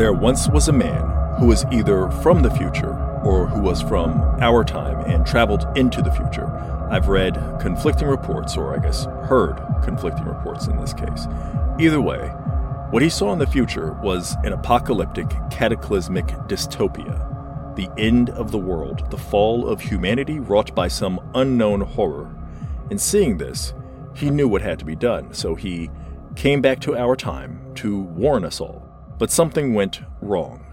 There once was a man who was either from the future or who was from our time and traveled into the future. I've read conflicting reports, or I guess heard conflicting reports in this case. Either way, what he saw in the future was an apocalyptic, cataclysmic dystopia. The end of the world, the fall of humanity wrought by some unknown horror. In seeing this, he knew what had to be done, so he came back to our time to warn us all. But something went wrong.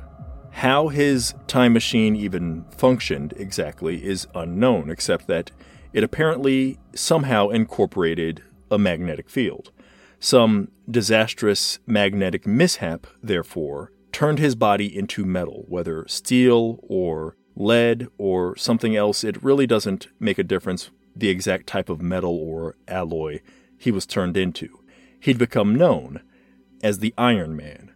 How his time machine even functioned exactly is unknown, except that it apparently somehow incorporated a magnetic field. Some disastrous magnetic mishap, therefore, turned his body into metal, whether steel or lead or something else. It really doesn't make a difference the exact type of metal or alloy he was turned into. He'd become known as the Iron Man.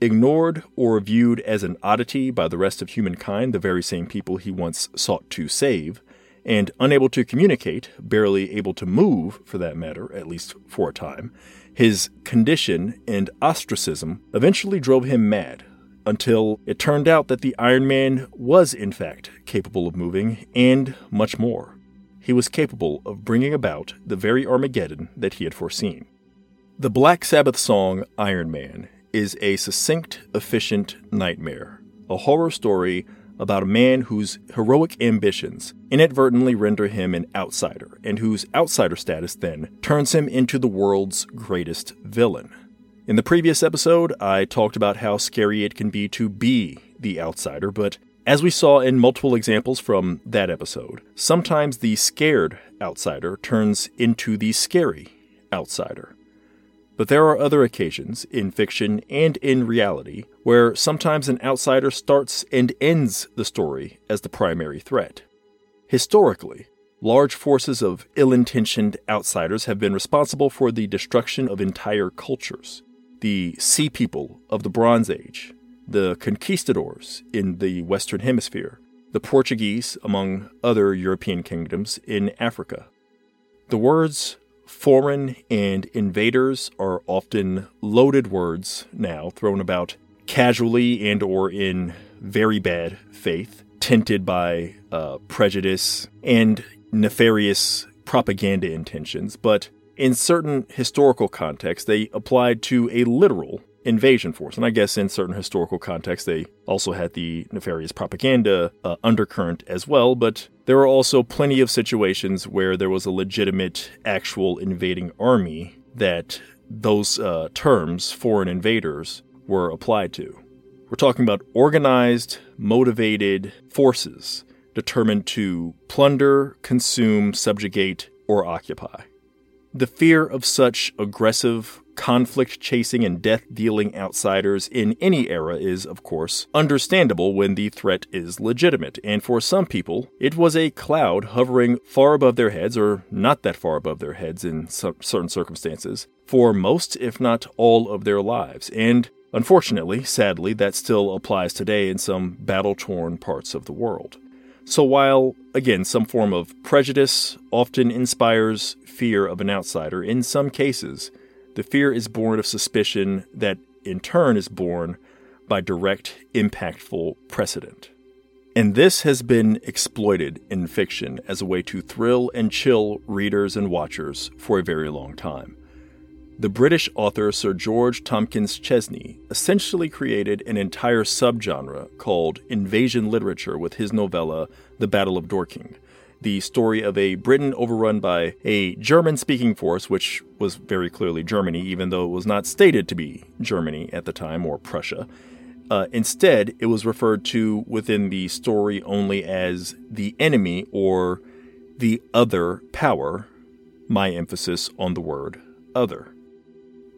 Ignored or viewed as an oddity by the rest of humankind, the very same people he once sought to save, and unable to communicate, barely able to move, for that matter, at least for a time, his condition and ostracism eventually drove him mad, until it turned out that the Iron Man was, in fact, capable of moving, and much more. He was capable of bringing about the very Armageddon that he had foreseen. The Black Sabbath song Iron Man is a succinct, efficient nightmare, a horror story about a man whose heroic ambitions inadvertently render him an outsider, and whose outsider status then turns him into the world's greatest villain. In the previous episode, I talked about how scary it can be to be the outsider, but as we saw in multiple examples from that episode, sometimes the scared outsider turns into the scary outsider. But there are other occasions, in fiction and in reality, where sometimes an outsider starts and ends the story as the primary threat. Historically, large forces of ill intentioned outsiders have been responsible for the destruction of entire cultures. The Sea People of the Bronze Age, the conquistadors in the Western Hemisphere, the Portuguese, among other European kingdoms in Africa. The words foreign and invaders are often loaded words now thrown about casually and or in very bad faith tinted by uh, prejudice and nefarious propaganda intentions. But in certain historical contexts they applied to a literal invasion force. And I guess in certain historical contexts, they also had the nefarious propaganda uh, undercurrent as well. But there are also plenty of situations where there was a legitimate, actual invading army that those uh, terms, foreign invaders, were applied to. We're talking about organized, motivated forces determined to plunder, consume, subjugate, or occupy. The fear of such aggressive, conflict chasing and death dealing outsiders in any era is, of course, understandable when the threat is legitimate, and for some people, it was a cloud hovering far above their heads, or not that far above their heads in certain circumstances, for most, if not all, of their lives, and unfortunately, sadly, that still applies today in some battle torn parts of the world. So, while, again, some form of prejudice often inspires fear of an outsider, in some cases, the fear is born of suspicion that, in turn, is born by direct, impactful precedent. And this has been exploited in fiction as a way to thrill and chill readers and watchers for a very long time. The British author Sir George Tomkyns Chesney essentially created an entire subgenre called invasion literature with his novella The Battle of Dorking, the story of a Britain overrun by a German speaking force, which was very clearly Germany, even though it was not stated to be Germany at the time or Prussia, Uh, instead, it was referred to within the story only as the enemy or the other power, my emphasis on the word other.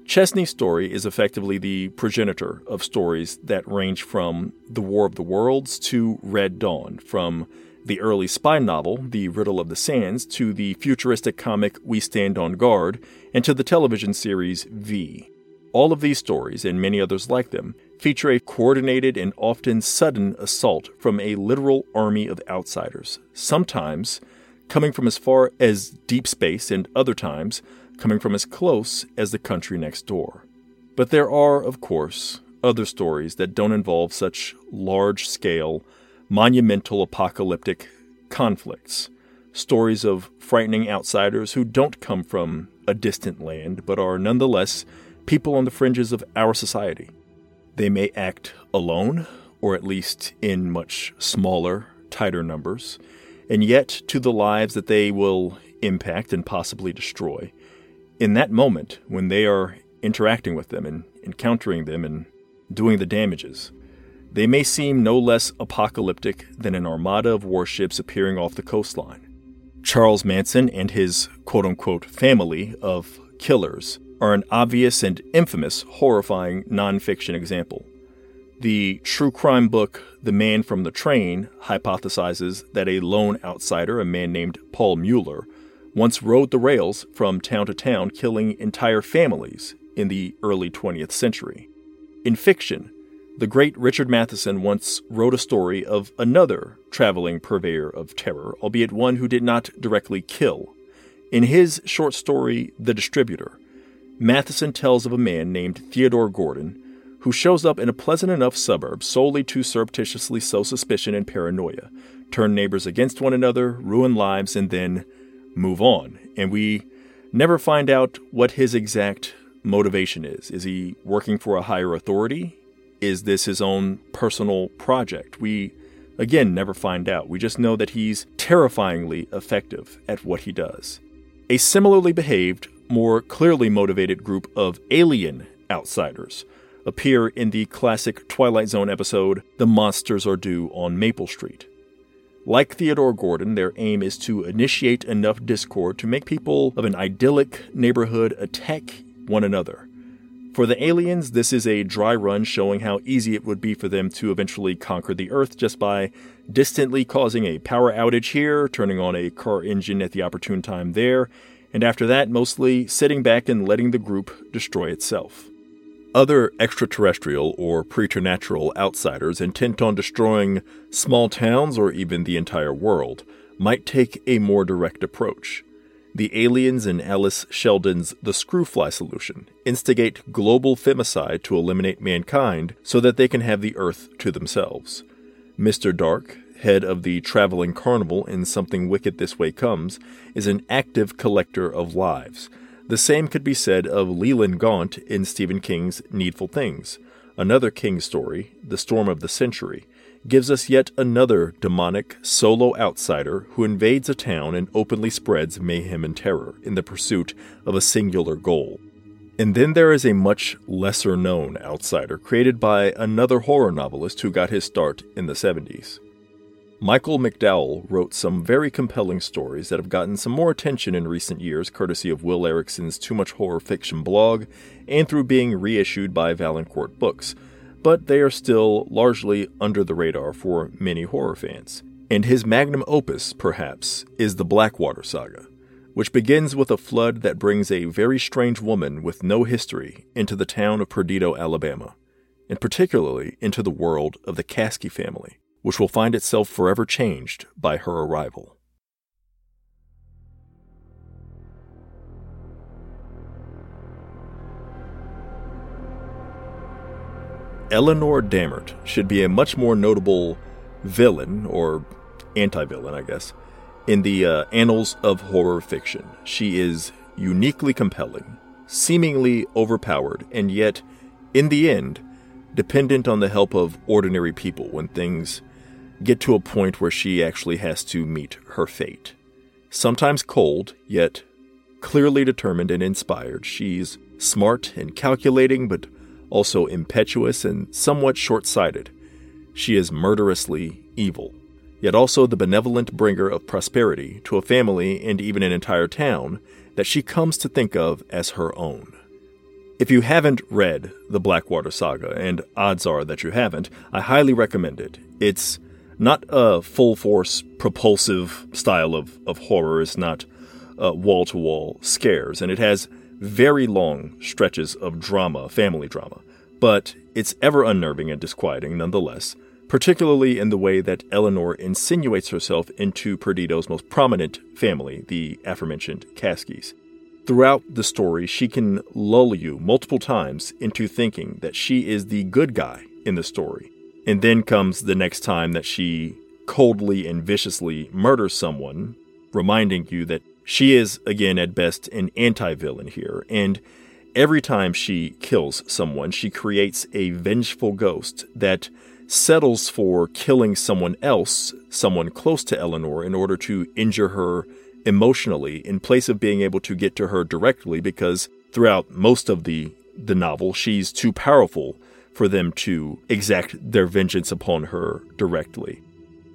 Chesney's story is effectively the progenitor of stories that range from The War of the Worlds to Red Dawn, from the early spy novel, The Riddle of the Sands, to the futuristic comic We Stand on Guard, and to the television series V. All of these stories, and many others like them, feature a coordinated and often sudden assault from a literal army of outsiders, sometimes coming from as far as deep space, and other times coming from as close as the country next door. But there are, of course, other stories that don't involve such large scale, monumental apocalyptic conflicts. Stories of frightening outsiders who don't come from a distant land, but are nonetheless people on the fringes of our society. They may act alone, or at least in much smaller, tighter numbers, and yet to the lives that they will impact and possibly destroy, in that moment when they are interacting with them and encountering them and doing the damages, they may seem no less apocalyptic than an armada of warships appearing off the coastline. Charles Manson and his quote unquote family of killers are an obvious and infamous, horrifying nonfiction example. The true crime book The Man from the Train hypothesizes that a lone outsider, a man named Paul Mueller, once rode the rails from town to town, killing entire families in the early 20th century. In fiction, the great Richard Matheson once wrote a story of another traveling purveyor of terror, albeit one who did not directly kill. In his short story, The Distributor, Matheson tells of a man named Theodore Gordon who shows up in a pleasant enough suburb solely to surreptitiously sow suspicion and paranoia, turn neighbors against one another, ruin lives, and then move on. And we never find out what his exact motivation is. Is he working for a higher authority? Is this his own personal project? We, again, never find out. We just know that he's terrifyingly effective at what he does. A similarly behaved, more clearly motivated group of alien outsiders appear in the classic Twilight Zone episode, The Monsters Are Due on Maple Street. Like Theodore Gordon, their aim is to initiate enough discord to make people of an idyllic neighborhood attack one another. For the aliens, this is a dry run showing how easy it would be for them to eventually conquer the Earth just by distantly causing a power outage here, turning on a car engine at the opportune time there, and after that, mostly sitting back and letting the group destroy itself. Other extraterrestrial or preternatural outsiders intent on destroying small towns or even the entire world might take a more direct approach. The aliens in Alice Sheldon's The Screwfly Solution instigate global femicide to eliminate mankind so that they can have the Earth to themselves. Mr. Dark, head of the traveling carnival in Something Wicked This Way Comes, is an active collector of lives the same could be said of Leland Gaunt in Stephen King's Needful Things. Another King story, The Storm of the Century, gives us yet another demonic solo outsider who invades a town and openly spreads mayhem and terror in the pursuit of a singular goal. And then there is a much lesser known outsider created by another horror novelist who got his start in the 70s. Michael McDowell wrote some very compelling stories that have gotten some more attention in recent years, courtesy of Will Errickson's Too Much Horror Fiction blog and through being reissued by Valancourt Books, but they are still largely under the radar for many horror fans. And his magnum opus, perhaps, is the Blackwater Saga, which begins with a flood that brings a very strange woman with no history into the town of Perdido, Alabama, and particularly into the world of the Caskey family which will find itself forever changed by her arrival. Elinor Dammert should be a much more notable villain, or anti villain, I guess, in the uh, annals of horror fiction. She is uniquely compelling, seemingly overpowered, and yet, in the end, dependent on the help of ordinary people when things get to a point where she actually has to meet her fate. Sometimes cold, yet clearly determined and inspired, she's smart and calculating, but also impetuous and somewhat short sighted. She is murderously evil, yet also the benevolent bringer of prosperity to a family and even an entire town that she comes to think of as her own. If you haven't read the Blackwater Saga, and odds are that you haven't, I highly recommend it. It's not a full force, propulsive style of, of horror, it's not wall to wall scares, and it has very long stretches of drama, family drama, but it's ever unnerving and disquieting nonetheless, particularly in the way that Elinor insinuates herself into Perdido's most prominent family, the aforementioned Caskeys. Throughout the story, she can lull you multiple times into thinking that she is the good guy in the story. And then comes the next time that she coldly and viciously murders someone, reminding you that she is, again, at best, an anti villain here, and every time she kills someone, she creates a vengeful ghost that settles for killing someone else, someone close to Elinor, in order to injure her emotionally in place of being able to get to her directly because throughout most of the the novel she's too powerful for them to exact their vengeance upon her directly.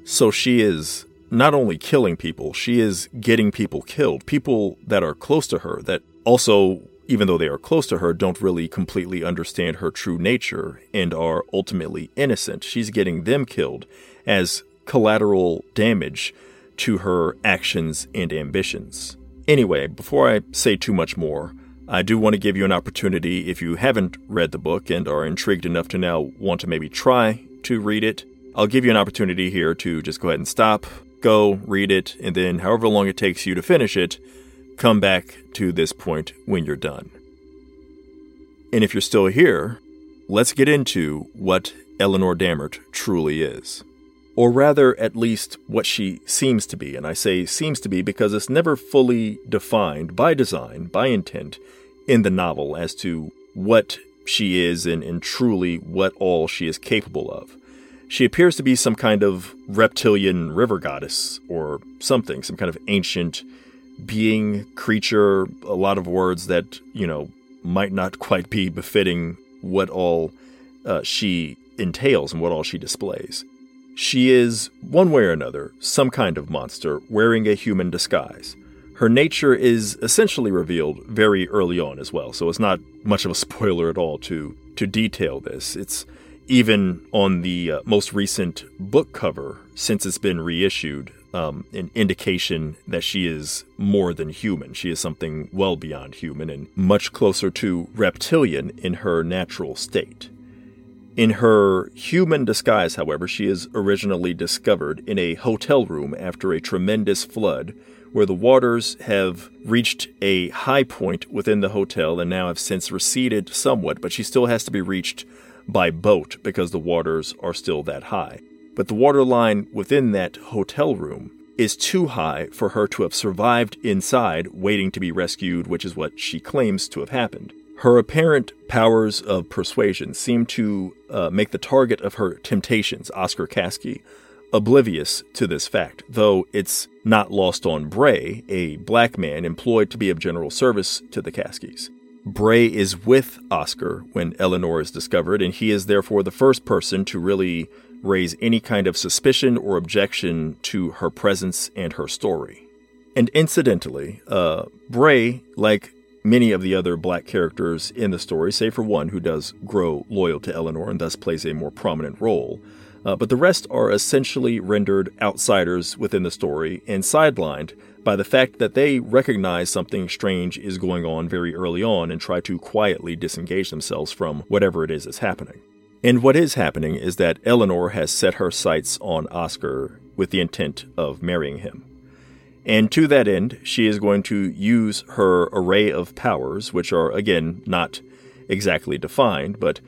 So she is not only killing people, she is getting people killed. People that are close to her, that also, even though they are close to her, don't really completely understand her true nature and are ultimately innocent. She's getting them killed as collateral damage to her actions and ambitions. Anyway, before I say too much more, I do want to give you an opportunity if you haven't read the book and are intrigued enough to now want to maybe try to read it. I'll give you an opportunity here to just go ahead and stop, go, read it, and then however long it takes you to finish it, come back to this point when you're done. And if you're still here, let's get into what Elinor Dammert truly is. Or rather, at least what she seems to be. And I say seems to be because it's never fully defined by design, by intent, in the novel as to what she is and, and truly what all she is capable of. She appears to be some kind of reptilian river goddess or something, some kind of ancient being, creature, a lot of words that, you know, might not quite be befitting what all uh, she entails and what all she displays. She is, one way or another, some kind of monster wearing a human disguise. Her nature is essentially revealed very early on as well, so it's not much of a spoiler at all to to detail this. It's even on the uh, most recent book cover, since it's been reissued, um, an indication that she is more than human. She is something well beyond human and much closer to reptilian in her natural state. In her human disguise, however, she is originally discovered in a hotel room after a tremendous flood where the waters have reached a high point within the hotel and now have since receded somewhat, but she still has to be reached by boat because the waters are still that high. But the water line within that hotel room is too high for her to have survived inside, waiting to be rescued, which is what she claims to have happened. Her apparent powers of persuasion seem to uh, make the target of her temptations, Oscar Caskey, oblivious to this fact, though it's not lost on Bray, a black man employed to be of general service to the Caskeys. Bray is with Oscar when Elinor is discovered, and he is therefore the first person to really raise any kind of suspicion or objection to her presence and her story. And incidentally, uh, Bray, like many of the other black characters in the story, save for one who does grow loyal to Elinor and thus plays a more prominent role, uh, but the rest are essentially rendered outsiders within the story and sidelined by the fact that they recognize something strange is going on very early on and try to quietly disengage themselves from whatever it is that's happening. And what is happening is that Elinor has set her sights on Oscar with the intent of marrying him. And to that end, she is going to use her array of powers, which are, again, not exactly defined, but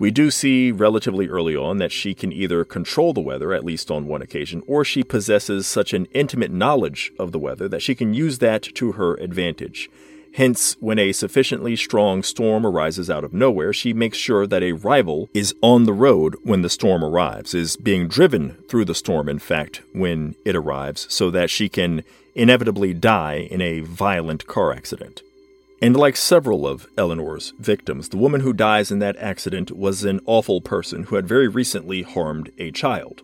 we do see relatively early on that she can either control the weather, at least on one occasion, or she possesses such an intimate knowledge of the weather that she can use that to her advantage. Hence, when a sufficiently strong storm arises out of nowhere, she makes sure that a rival is on the road when the storm arrives, is being driven through the storm, in fact, when it arrives, so that she can inevitably die in a violent car accident. And like several of Elinor's victims, the woman who dies in that accident was an awful person who had very recently harmed a child.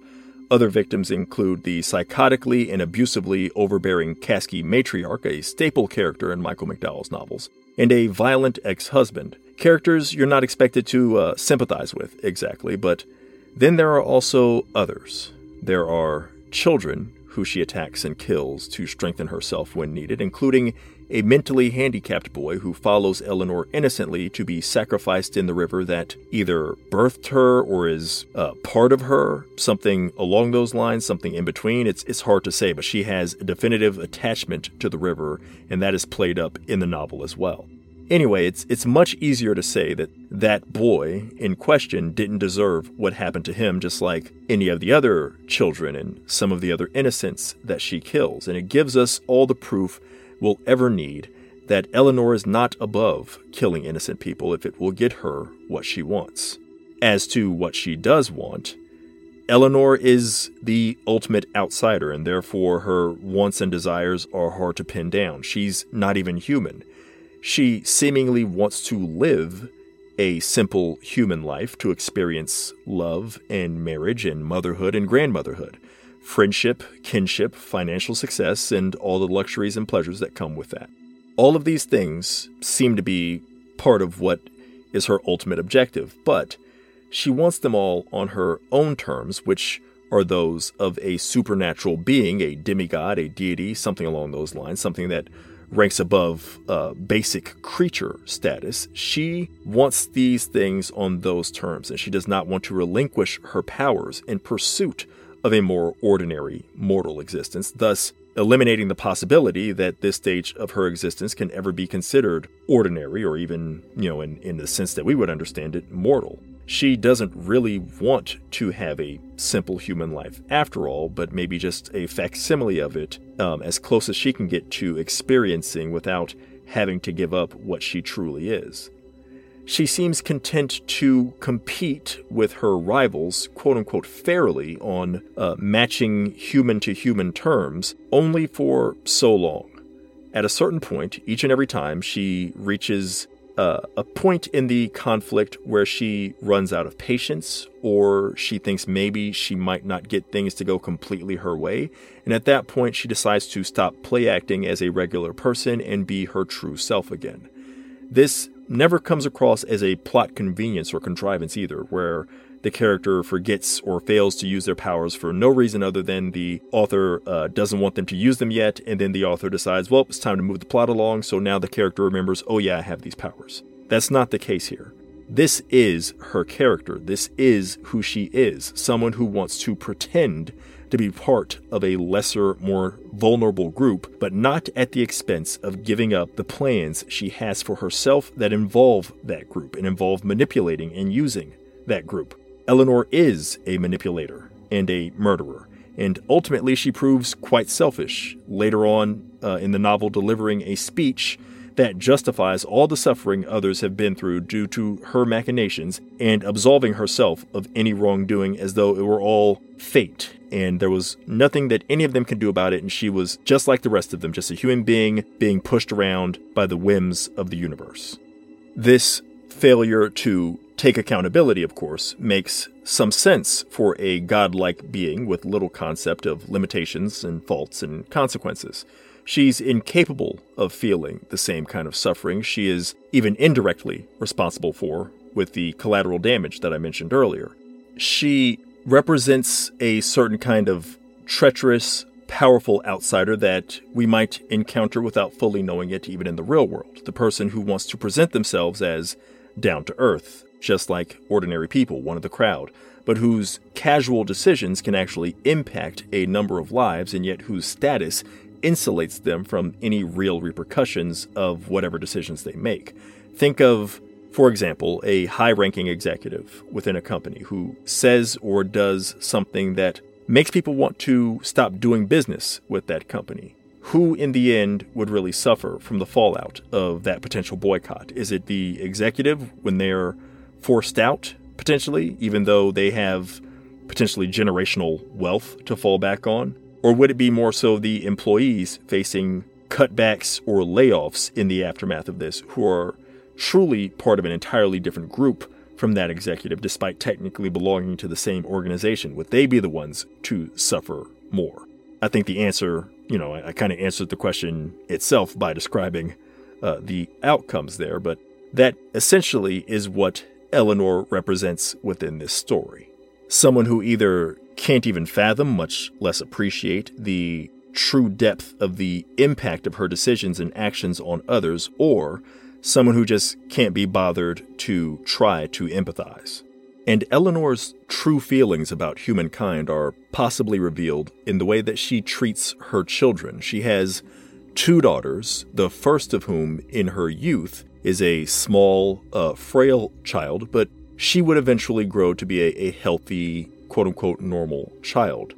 Other victims include the psychotically and abusively overbearing Caskey matriarch, a staple character in Michael McDowell's novels, and a violent ex husband. Characters you're not expected to uh, sympathize with exactly, but then there are also others. There are children who she attacks and kills to strengthen herself when needed, including a mentally handicapped boy who follows Elinor innocently to be sacrificed in the river that either birthed her or is uh, part of her, something along those lines, something in between. It's, it's hard to say, but she has a definitive attachment to the river, and that is played up in the novel as well. Anyway, it's it's much easier to say that that boy in question didn't deserve what happened to him just like any of the other children and some of the other innocents that she kills. And it gives us all the proof will ever need that Elinor is not above killing innocent people if it will get her what she wants. As to what she does want, Elinor is the ultimate outsider, and therefore her wants and desires are hard to pin down. She's not even human. She seemingly wants to live a simple human life to experience love and marriage and motherhood and grandmotherhood friendship, kinship, financial success, and all the luxuries and pleasures that come with that. All of these things seem to be part of what is her ultimate objective, but she wants them all on her own terms, which are those of a supernatural being, a demigod, a deity, something along those lines, something that ranks above uh, basic creature status. She wants these things on those terms, and she does not want to relinquish her powers in pursuit of a more ordinary mortal existence, thus eliminating the possibility that this stage of her existence can ever be considered ordinary or even, you know, in, in the sense that we would understand it, mortal. She doesn't really want to have a simple human life after all, but maybe just a facsimile of it um, as close as she can get to experiencing without having to give up what she truly is. She seems content to compete with her rivals, quote unquote, fairly on uh, matching human to human terms, only for so long. At a certain point, each and every time, she reaches uh, a point in the conflict where she runs out of patience or she thinks maybe she might not get things to go completely her way. And at that point, she decides to stop play acting as a regular person and be her true self again. This never comes across as a plot convenience or contrivance either, where the character forgets or fails to use their powers for no reason other than the author uh, doesn't want them to use them yet, and then the author decides, well, it's time to move the plot along, so now the character remembers, oh yeah, I have these powers. That's not the case here. This is her character. This is who she is. Someone who wants to pretend to be part of a lesser, more vulnerable group, but not at the expense of giving up the plans she has for herself that involve that group and involve manipulating and using that group. Eleanor is a manipulator and a murderer, and ultimately she proves quite selfish, later on uh, in the novel, delivering a speech that justifies all the suffering others have been through due to her machinations and absolving herself of any wrongdoing as though it were all fate and there was nothing that any of them could do about it, and she was just like the rest of them, just a human being being pushed around by the whims of the universe. This failure to take accountability, of course, makes some sense for a godlike being with little concept of limitations and faults and consequences. She's incapable of feeling the same kind of suffering she is even indirectly responsible for with the collateral damage that I mentioned earlier. She represents a certain kind of treacherous, powerful outsider that we might encounter without fully knowing it, even in the real world. The person who wants to present themselves as down to earth, just like ordinary people, one of the crowd, but whose casual decisions can actually impact a number of lives, and yet whose status insulates them from any real repercussions of whatever decisions they make. Think of for example, a high ranking executive within a company who says or does something that makes people want to stop doing business with that company. Who, in the end, would really suffer from the fallout of that potential boycott? Is it the executive when they're forced out, potentially, even though they have potentially generational wealth to fall back on? Or would it be more so the employees facing cutbacks or layoffs in the aftermath of this who are truly part of an entirely different group from that executive, despite technically belonging to the same organization? Would they be the ones to suffer more? I think the answer, you know, I, I kind of answered the question itself by describing uh, the outcomes there, but that essentially is what Elinor represents within this story. Someone who either can't even fathom, much less appreciate, the true depth of the impact of her decisions and actions on others, or someone who just can't be bothered to try to empathize. And Elinor's true feelings about humankind are possibly revealed in the way that she treats her children. She has two daughters, the first of whom, in her youth, is a small, uh, frail child, but she would eventually grow to be a, a healthy, quote unquote, normal child.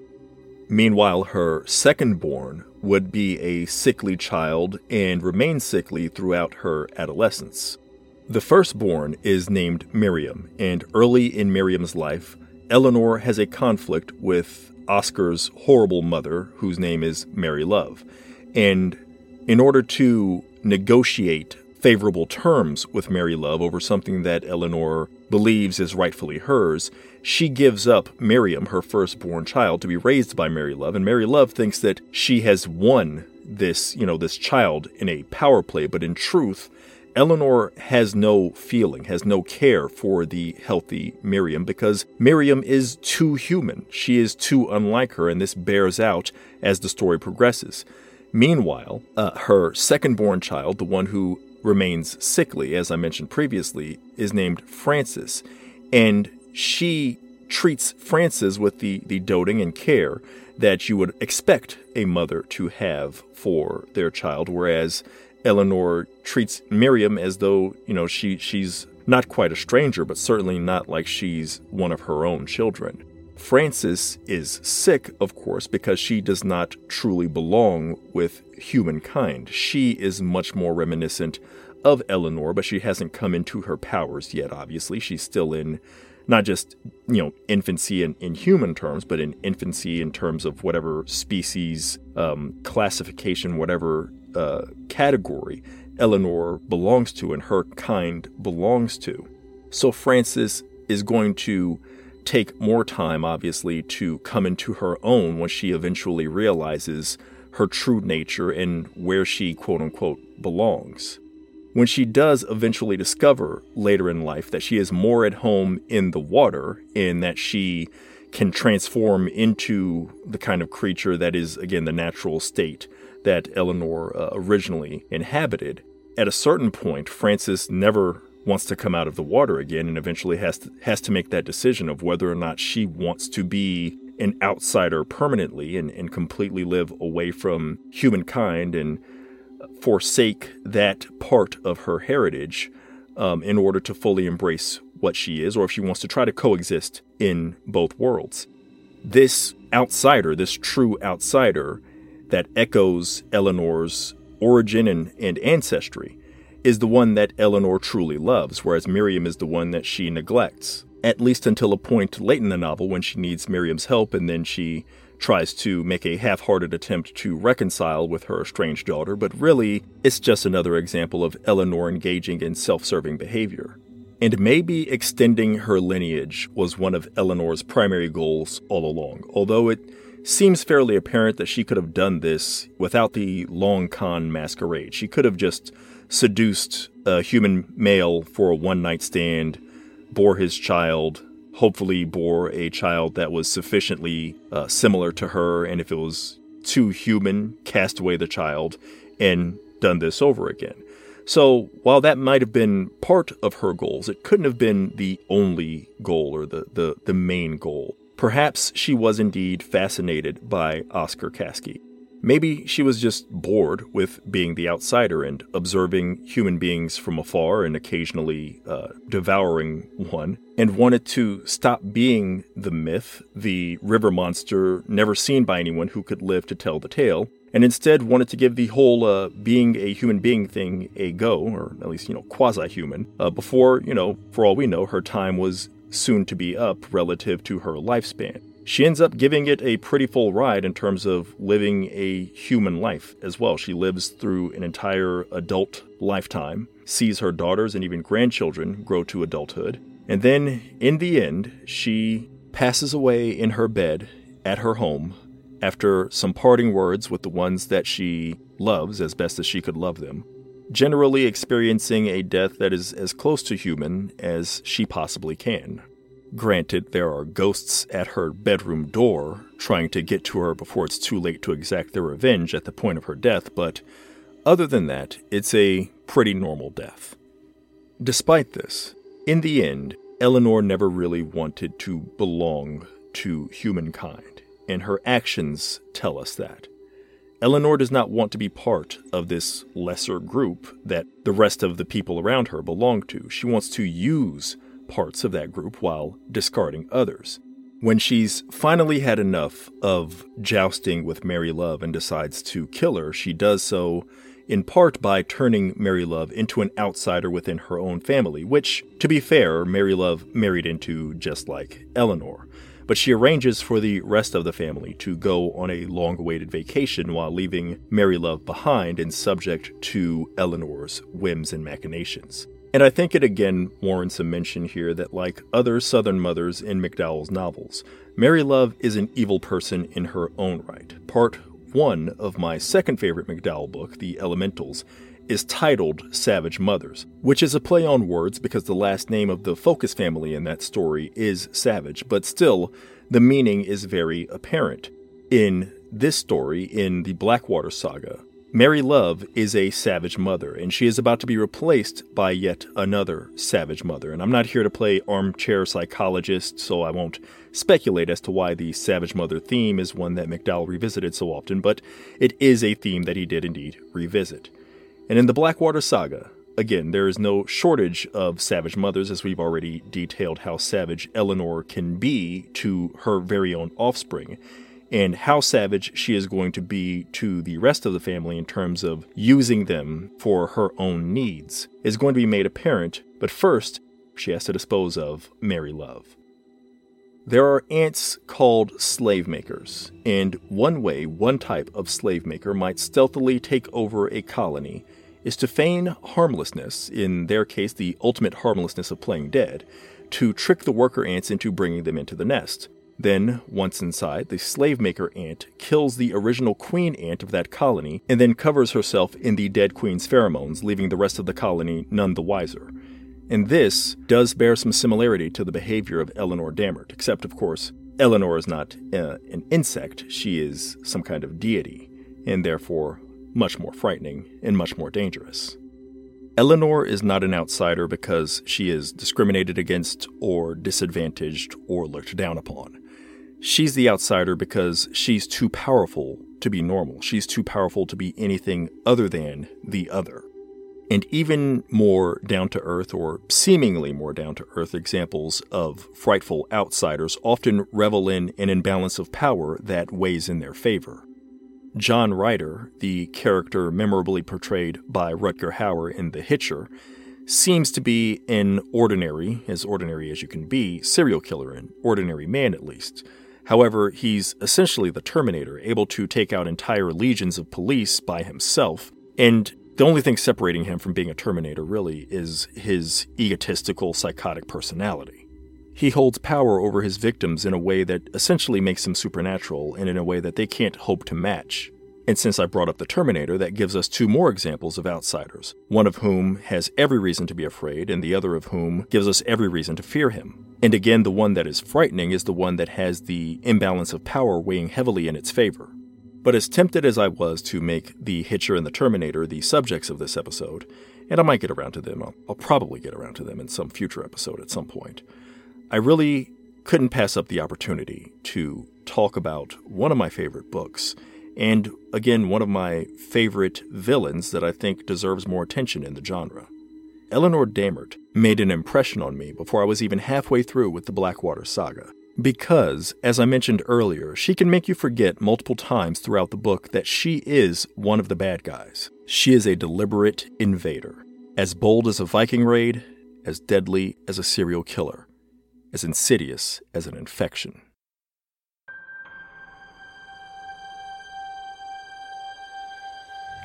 Meanwhile, her second born would be a sickly child and remain sickly throughout her adolescence. The firstborn is named Miriam, and early in Miriam's life, Elinor has a conflict with Oscar's horrible mother, whose name is Mary Love. And in order to negotiate favorable terms with Mary Love over something that Elinor believes is rightfully hers, she gives up Miriam, her firstborn child, to be raised by Mary Love, and Mary Love thinks that she has won this, you know, this child in a power play, but in truth, Elinor has no feeling, has no care for the healthy Miriam because Miriam is too human. She is too unlike her, and this bears out as the story progresses. Meanwhile, uh, her second born child, the one who remains sickly, as I mentioned previously, is named Frances, and she treats Frances with the, the doting and care that you would expect a mother to have for their child, whereas Elinor treats Miriam as though, you know, she she's not quite a stranger, but certainly not like she's one of her own children. Frances is sick, of course, because she does not truly belong with humankind. She is much more reminiscent of Elinor, but she hasn't come into her powers yet, obviously. She's still in not just, you know, infancy in, in human terms, but in infancy in terms of whatever species, um, classification, whatever uh, category Elinor belongs to and her kind belongs to. So Frances is going to take more time, obviously, to come into her own when she eventually realizes her true nature and where she, quote unquote, belongs. When she does eventually discover later in life that she is more at home in the water in that she can transform into the kind of creature that is, again, the natural state that Elinor uh, originally inhabited, at a certain point, Frances never wants to come out of the water again and eventually has to, has to make that decision of whether or not she wants to be an outsider permanently and, and completely live away from humankind and forsake that part of her heritage um, in order to fully embrace what she is, or if she wants to try to coexist in both worlds. This outsider, this true outsider that echoes Elinor's origin and, and ancestry, is the one that Elinor truly loves, whereas Miriam is the one that she neglects, at least until a point late in the novel when she needs Miriam's help and then she tries to make a half hearted attempt to reconcile with her estranged daughter, but really, it's just another example of Elinor engaging in self serving behavior. And maybe extending her lineage was one of Elinor's primary goals all along, although it seems fairly apparent that she could have done this without the long con masquerade. She could have just seduced a human male for a one night stand, bore his child, hopefully bore a child that was sufficiently uh, similar to her, and if it was too human, cast away the child and done this over again. So, while that might have been part of her goals, it couldn't have been the only goal or the, the, the main goal. Perhaps she was indeed fascinated by Oscar Caskey. Maybe she was just bored with being the outsider and observing human beings from afar and occasionally uh, devouring one, and wanted to stop being the myth, the river monster never seen by anyone who could live to tell the tale, and instead wanted to give the whole uh, being a human being thing a go, or at least, you know, quasi human, uh, before, you know, for all we know, her time was soon to be up relative to her lifespan. She ends up giving it a pretty full ride in terms of living a human life as well. She lives through an entire adult lifetime, sees her daughters and even grandchildren grow to adulthood, and then in the end, she passes away in her bed at her home after some parting words with the ones that she loves as best as she could love them, generally experiencing a death that is as close to human as she possibly can. Granted, there are ghosts at her bedroom door trying to get to her before it's too late to exact their revenge at the point of her death, but other than that, it's a pretty normal death. Despite this, in the end, Elinor never really wanted to belong to humankind, and her actions tell us that. Elinor does not want to be part of this lesser group that the rest of the people around her belong to. She wants to use parts of that group while discarding others. When she's finally had enough of jousting with Mary Love and decides to kill her, she does so in part by turning Mary Love into an outsider within her own family, which, to be fair, Mary Love married into just like Elinor. But she arranges for the rest of the family to go on a long awaited vacation while leaving Mary Love behind and subject to Elinor's whims and machinations. And I think it again warrants a mention here that, like other Southern mothers in McDowell's novels, Mary Love is an evil person in her own right. Part one of my second favorite McDowell book, The Elementals, is titled Savage Mothers, which is a play on words because the last name of the Focus family in that story is Savage, but still, the meaning is very apparent. In this story, in the Blackwater saga, Mary Love is a savage mother, and she is about to be replaced by yet another savage mother. And I'm not here to play armchair psychologist, so I won't speculate as to why the savage mother theme is one that McDowell revisited so often, but it is a theme that he did indeed revisit. And in the Blackwater saga, again, there is no shortage of savage mothers, as we've already detailed how savage Elinor can be to her very own offspring and how savage she is going to be to the rest of the family in terms of using them for her own needs is going to be made apparent, but first, she has to dispose of Mary Love. There are ants called slave makers, and one way one type of slave maker might stealthily take over a colony is to feign harmlessness, in their case, the ultimate harmlessness of playing dead, to trick the worker ants into bringing them into the nest. Then, once inside, the slave maker ant kills the original queen ant of that colony and then covers herself in the dead queen's pheromones, leaving the rest of the colony none the wiser. And this does bear some similarity to the behavior of Elinor Dammert, except, of course, Elinor is not uh, an insect, she is some kind of deity, and therefore much more frightening and much more dangerous. Elinor is not an outsider because she is discriminated against or disadvantaged or looked down upon. She's the outsider because she's too powerful to be normal. She's too powerful to be anything other than the other. And even more down to earth, or seemingly more down to earth, examples of frightful outsiders often revel in an imbalance of power that weighs in their favor. John Ryder, the character memorably portrayed by Rutger Hauer in The Hitcher, seems to be an ordinary, as ordinary as you can be, serial killer, an ordinary man at least. However, he's essentially the Terminator, able to take out entire legions of police by himself, and the only thing separating him from being a Terminator really is his egotistical, psychotic personality. He holds power over his victims in a way that essentially makes him supernatural and in a way that they can't hope to match. And since I brought up the Terminator, that gives us two more examples of outsiders, one of whom has every reason to be afraid, and the other of whom gives us every reason to fear him. And again, the one that is frightening is the one that has the imbalance of power weighing heavily in its favor. But as tempted as I was to make the Hitcher and the Terminator the subjects of this episode, and I might get around to them, I'll, I'll probably get around to them in some future episode at some point, I really couldn't pass up the opportunity to talk about one of my favorite books, and again, one of my favorite villains that I think deserves more attention in the genre. Elinor Dammert made an impression on me before I was even halfway through with the Blackwater saga. Because, as I mentioned earlier, she can make you forget multiple times throughout the book that she is one of the bad guys. She is a deliberate invader, as bold as a Viking raid, as deadly as a serial killer, as insidious as an infection.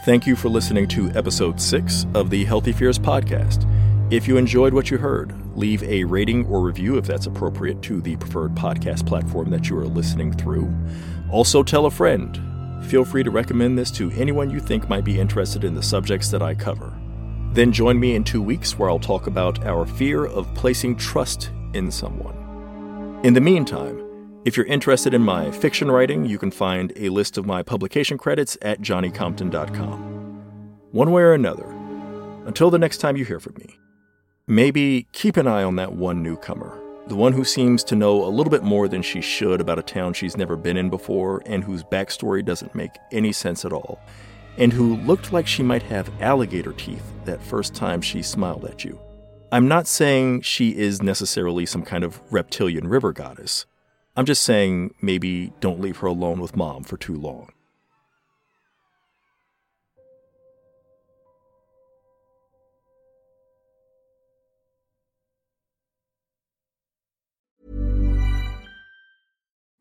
Thank you for listening to episode 6 of the Healthy Fears podcast. If you enjoyed what you heard, leave a rating or review if that's appropriate to the preferred podcast platform that you are listening through. Also, tell a friend. Feel free to recommend this to anyone you think might be interested in the subjects that I cover. Then join me in two weeks where I'll talk about our fear of placing trust in someone. In the meantime, if you're interested in my fiction writing, you can find a list of my publication credits at johnnycompton.com. One way or another, until the next time you hear from me, maybe keep an eye on that one newcomer, the one who seems to know a little bit more than she should about a town she's never been in before and whose backstory doesn't make any sense at all, and who looked like she might have alligator teeth that first time she smiled at you. I'm not saying she is necessarily some kind of reptilian river goddess. I'm just saying maybe don't leave her alone with mom for too long.